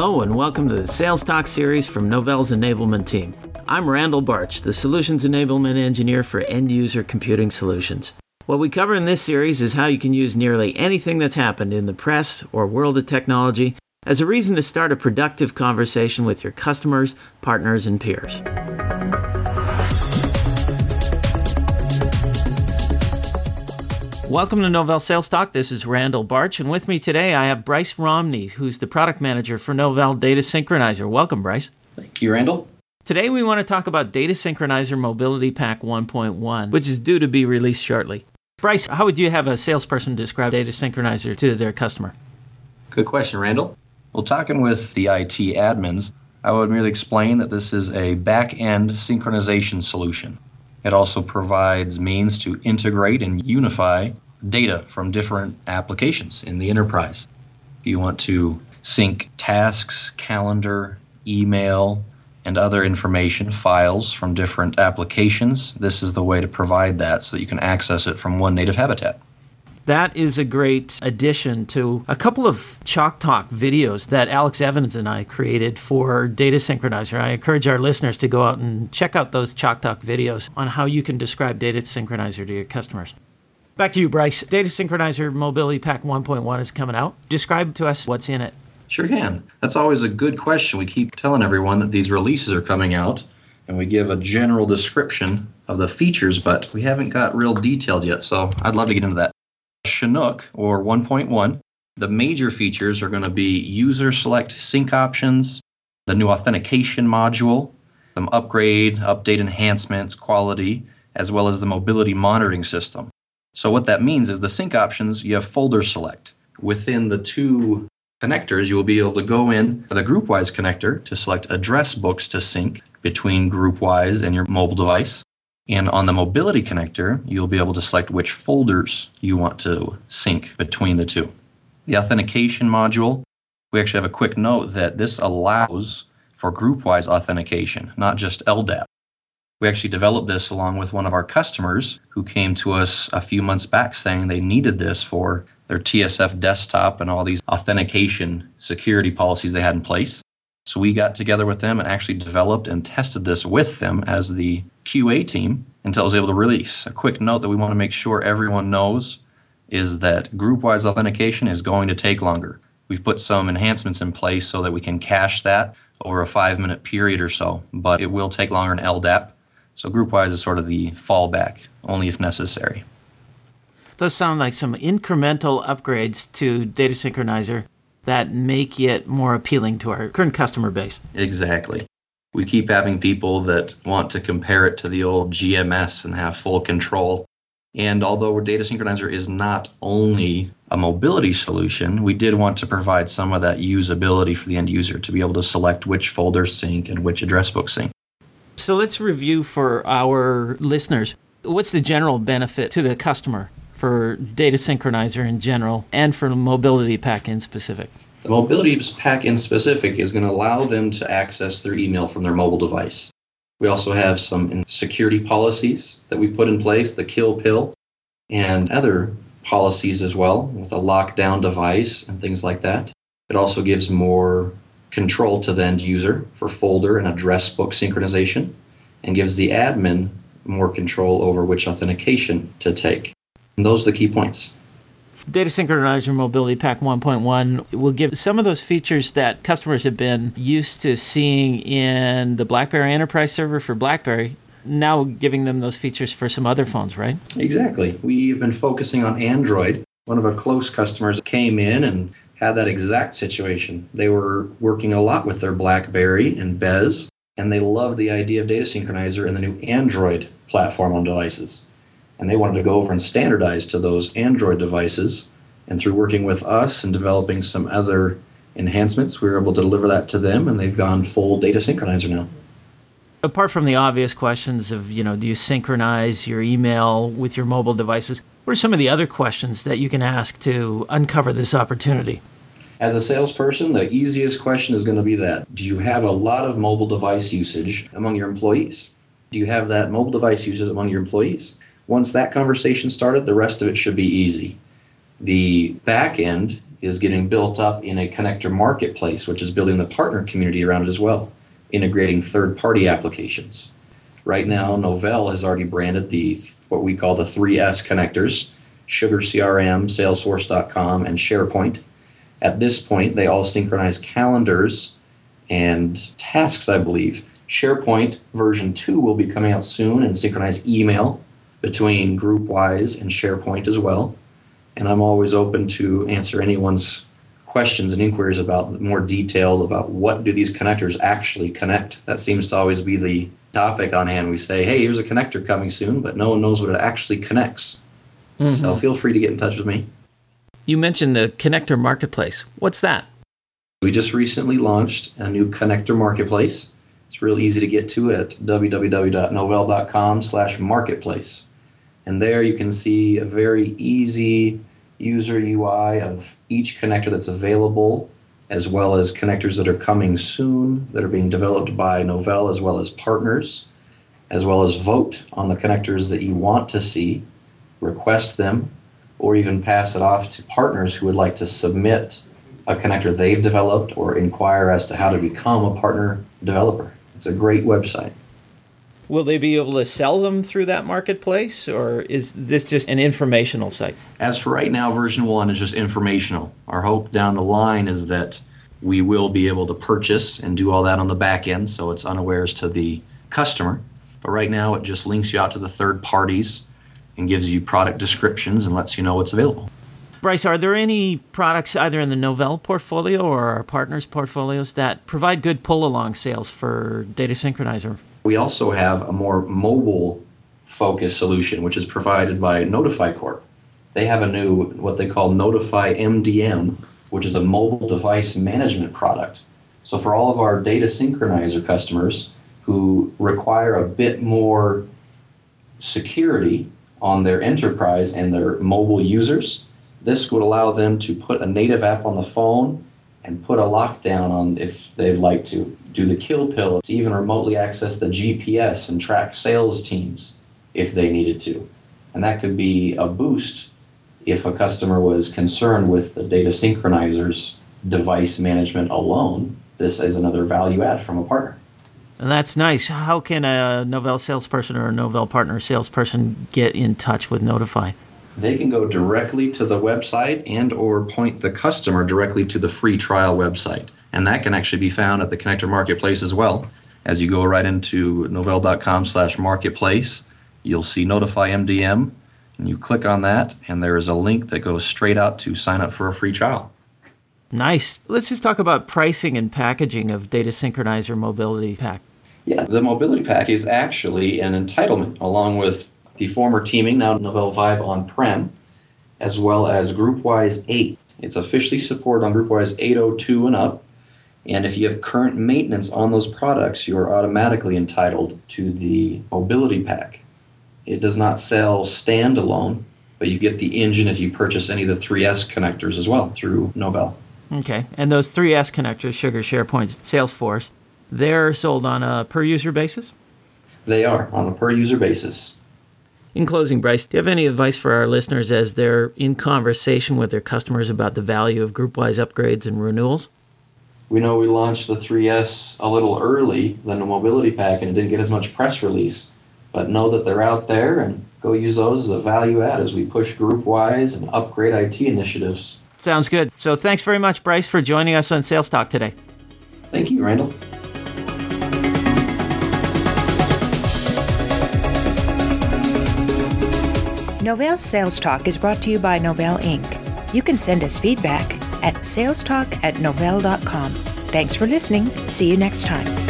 Hello, and welcome to the Sales Talk series from Novell's enablement team. I'm Randal Barch, the Solutions Enablement Engineer for End User Computing Solutions. What we cover in this series is how you can use nearly anything that's happened in the press or world of technology as a reason to start a productive conversation with your customers, partners, and peers. Welcome to Novell Sales Talk. This is Randal Barch, and with me today I have Bryce Romney, who's the product manager for Novell Data Synchronizer. Welcome, Bryce. Thank you, Randal. Today we want to talk about Data Synchronizer Mobility Pack 1.1, which is due to be released shortly. Bryce, how would you have a salesperson describe Data Synchronizer to their customer? Good question, Randal. Well, talking with the IT admins, I would merely explain that this is a back end synchronization solution. It also provides means to integrate and unify data from different applications in the enterprise. If you want to sync tasks, calendar, email, and other information files from different applications, this is the way to provide that so that you can access it from one native habitat. That is a great addition to a couple of Chalk Talk videos that Alex Evans and I created for Data Synchronizer. I encourage our listeners to go out and check out those Chalk Talk videos on how you can describe Data Synchronizer to your customers. Back to you, Bryce. Data Synchronizer Mobility Pack 1.1 is coming out. Describe to us what's in it. Sure can. That's always a good question. We keep telling everyone that these releases are coming out, and we give a general description of the features, but we haven't got real detailed yet, so I'd love to get into that. Chinook or 1.1, the major features are going to be user select sync options, the new authentication module, some upgrade, update enhancements, quality, as well as the mobility monitoring system. So, what that means is the sync options, you have folder select. Within the two connectors, you will be able to go in the GroupWise connector to select address books to sync between GroupWise and your mobile device. And on the mobility connector, you'll be able to select which folders you want to sync between the two. The authentication module, we actually have a quick note that this allows for GroupWise authentication, not just LDAP. We actually developed this along with one of our customers who came to us a few months back saying they needed this for their TSF desktop and all these authentication security policies they had in place. So we got together with them and actually developed and tested this with them as the QA team until I was able to release. A quick note that we want to make sure everyone knows is that GroupWise authentication is going to take longer. We've put some enhancements in place so that we can cache that over a five minute period or so, but it will take longer in LDAP. So GroupWise is sort of the fallback, only if necessary. Those sound like some incremental upgrades to Data Synchronizer that make it more appealing to our current customer base. Exactly. We keep having people that want to compare it to the old GMS and have full control. And although Data Synchronizer is not only a mobility solution, we did want to provide some of that usability for the end user to be able to select which folders sync and which address book sync. So let's review for our listeners what's the general benefit to the customer for Data Synchronizer in general and for Mobility Pack in specific? The Mobility Pack in specific is going to allow them to access their email from their mobile device. We also have some security policies that we put in place, the kill pill, and other policies as well with a lockdown device and things like that. It also gives more control to the end user for folder and address book synchronization and gives the admin more control over which authentication to take. And those are the key points. Data Synchronizer Mobility Pack 1.1 will give some of those features that customers have been used to seeing in the BlackBerry Enterprise Server for BlackBerry, now giving them those features for some other phones, right? Exactly. We've been focusing on Android. One of our close customers came in and had that exact situation. They were working a lot with their BlackBerry and BES, and they loved the idea of Data Synchronizer and the new Android platform on devices and they wanted to go over and standardize to those Android devices. And through working with us and developing some other enhancements, we were able to deliver that to them, and they've gone full data synchronizer now. Apart from the obvious questions of, you know, do you synchronize your email with your mobile devices? What are some of the other questions that you can ask to uncover this opportunity? As a salesperson, the easiest question is going to be that Do you have a lot of mobile device usage among your employees? Do you have that mobile device usage among your employees? Once that conversation started, the rest of it should be easy. The back end is getting built up in a connector marketplace, which is building the partner community around it as well, integrating third party applications. Right now, Novell has already branded the what we call the 3S connectors Sugar CRM, Salesforce.com, and SharePoint. At this point, they all synchronize calendars and tasks, I believe. SharePoint version 2 will be coming out soon and synchronize email between GroupWise and SharePoint as well. And I'm always open to answer anyone's questions and inquiries about more detail about what do these connectors actually connect. That seems to always be the topic on hand. We say, hey, here's a connector coming soon, but no one knows what it actually connects. Mm-hmm. So feel free to get in touch with me. You mentioned the connector marketplace. What's that? We just recently launched a new connector marketplace. It's real easy to get to at www.novell.com slash marketplace. And there you can see a very easy user UI of each connector that's available, as well as connectors that are coming soon that are being developed by Novell as well as partners, as well as vote on the connectors that you want to see, request them, or even pass it off to partners who would like to submit a connector they've developed or inquire as to how to become a partner developer. It's a great website. Will they be able to sell them through that marketplace, or is this just an informational site? As for right now, version one is just informational. Our hope down the line is that we will be able to purchase and do all that on the back end, so it's unawares to the customer. But right now, it just links you out to the third parties and gives you product descriptions and lets you know what's available. Bryce, are there any products either in the Novell portfolio or our partners' portfolios that provide good pull along sales for Data Synchronizer? We also have a more mobile focused solution, which is provided by Notify Corp. They have a new, what they call Notify MDM, which is a mobile device management product. So, for all of our Data Synchronizer customers who require a bit more security on their enterprise and their mobile users. This would allow them to put a native app on the phone and put a lockdown on if they'd like to do the kill pill, to even remotely access the GPS and track sales teams if they needed to. And that could be a boost if a customer was concerned with the data synchronizers device management alone. This is another value add from a partner. And that's nice. How can a Novell salesperson or a Novell partner salesperson get in touch with Notify? They can go directly to the website and or point the customer directly to the free trial website. And that can actually be found at the Connector Marketplace as well. As you go right into novell.com slash marketplace, you'll see Notify MDM, and you click on that, and there is a link that goes straight out to sign up for a free trial. Nice. Let's just talk about pricing and packaging of Data Synchronizer Mobility Pack. Yeah, the Mobility Pack is actually an entitlement along with the former teaming, now Novell Vibe on prem, as well as GroupWise 8. It's officially supported on GroupWise 802 and up. And if you have current maintenance on those products, you are automatically entitled to the Mobility Pack. It does not sell standalone, but you get the engine if you purchase any of the 3S connectors as well through Novell. Okay. And those 3S connectors, Sugar, SharePoint, Salesforce, they're sold on a per user basis? They are on a per user basis. In closing, Bryce, do you have any advice for our listeners as they're in conversation with their customers about the value of GroupWise upgrades and renewals? We know we launched the 3S a little early than the Mobility Pack and it didn't get as much press release, but know that they're out there and go use those as a value add as we push GroupWise and upgrade IT initiatives. Sounds good. So thanks very much, Bryce, for joining us on Sales Talk today. Thank you, Randal. Novell Sales Talk is brought to you by Novell Inc. You can send us feedback at salestalk at novell.com. Thanks for listening. See you next time.